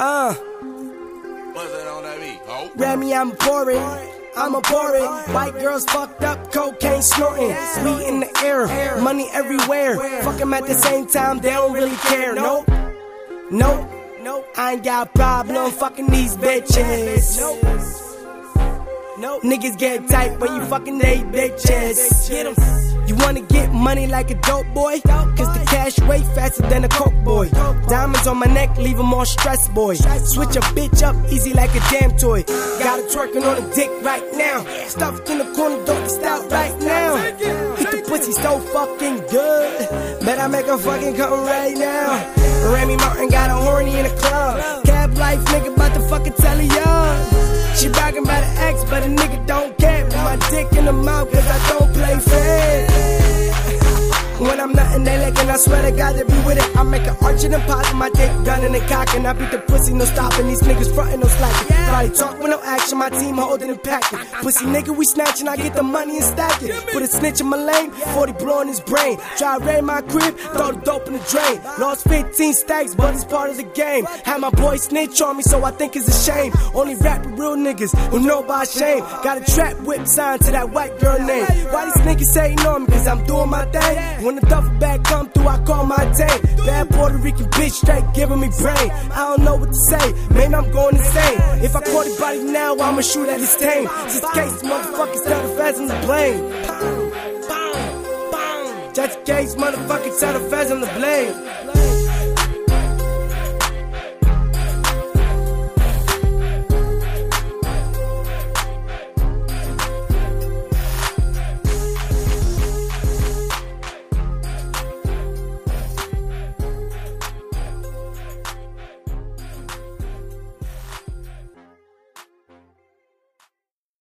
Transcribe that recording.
Uh, What's that on that beat? Oh. Remy, I'm pouring. I'm a pouring. White girls fucked up, cocaine snorting. Sweet in the air, money everywhere. Fuck 'em at the same time, they don't really care. Nope, nope, nope. I ain't got a problem fucking these bitches. Nope. Nope. Niggas get tight when you fucking they bitches. Get 'em. You wanna get money like a dope boy? Cause the cash way faster than a coke boy. Diamonds on my neck, leave 'em all stressed, boy. Switch a bitch up easy like a damn toy. Got it twerking on a dick right now. Stuffed in the corner, don't stop right now. Hit the pussy so fucking good. Bet I make her fucking come right now. Remy Martin got a horny in a club. Cab life, nigga, about to fucking tell her young. She bragging about an ex, but a nigga don't care. Put my dick in the mouth, cause I don't play fair. When I'm nothing, they licking, I swear to God, they be with it. I make an arch and pop in my dick, gun in the cock, and I beat the pussy, no stopping. These niggas frontin', no slacking. Probably talk with no action, my team holding and packing. Pussy nigga, we snatching, I get the money and stack it. Put a snitch in my lane, 40 blowing his brain. Try to raid my crib, throw the dope in the drain. Lost 15 stacks, but it's part of the game. Had my boy snitch on me, so I think it's a shame. Only rap with real niggas who know by shame. Got a trap whip sign to that white girl name. Why these niggas saying on? Cause I'm doing my thing. When the duffel bag come through, I call my tank. Bad Puerto Rican bitch straight giving me brain. I don't know what to say, maybe I'm going insane. If I caught a body now, I'ma shoot at his tame. Just case motherfuckers tell the feds I'm to blame. Just in case motherfuckers tell the feds I'm to blame.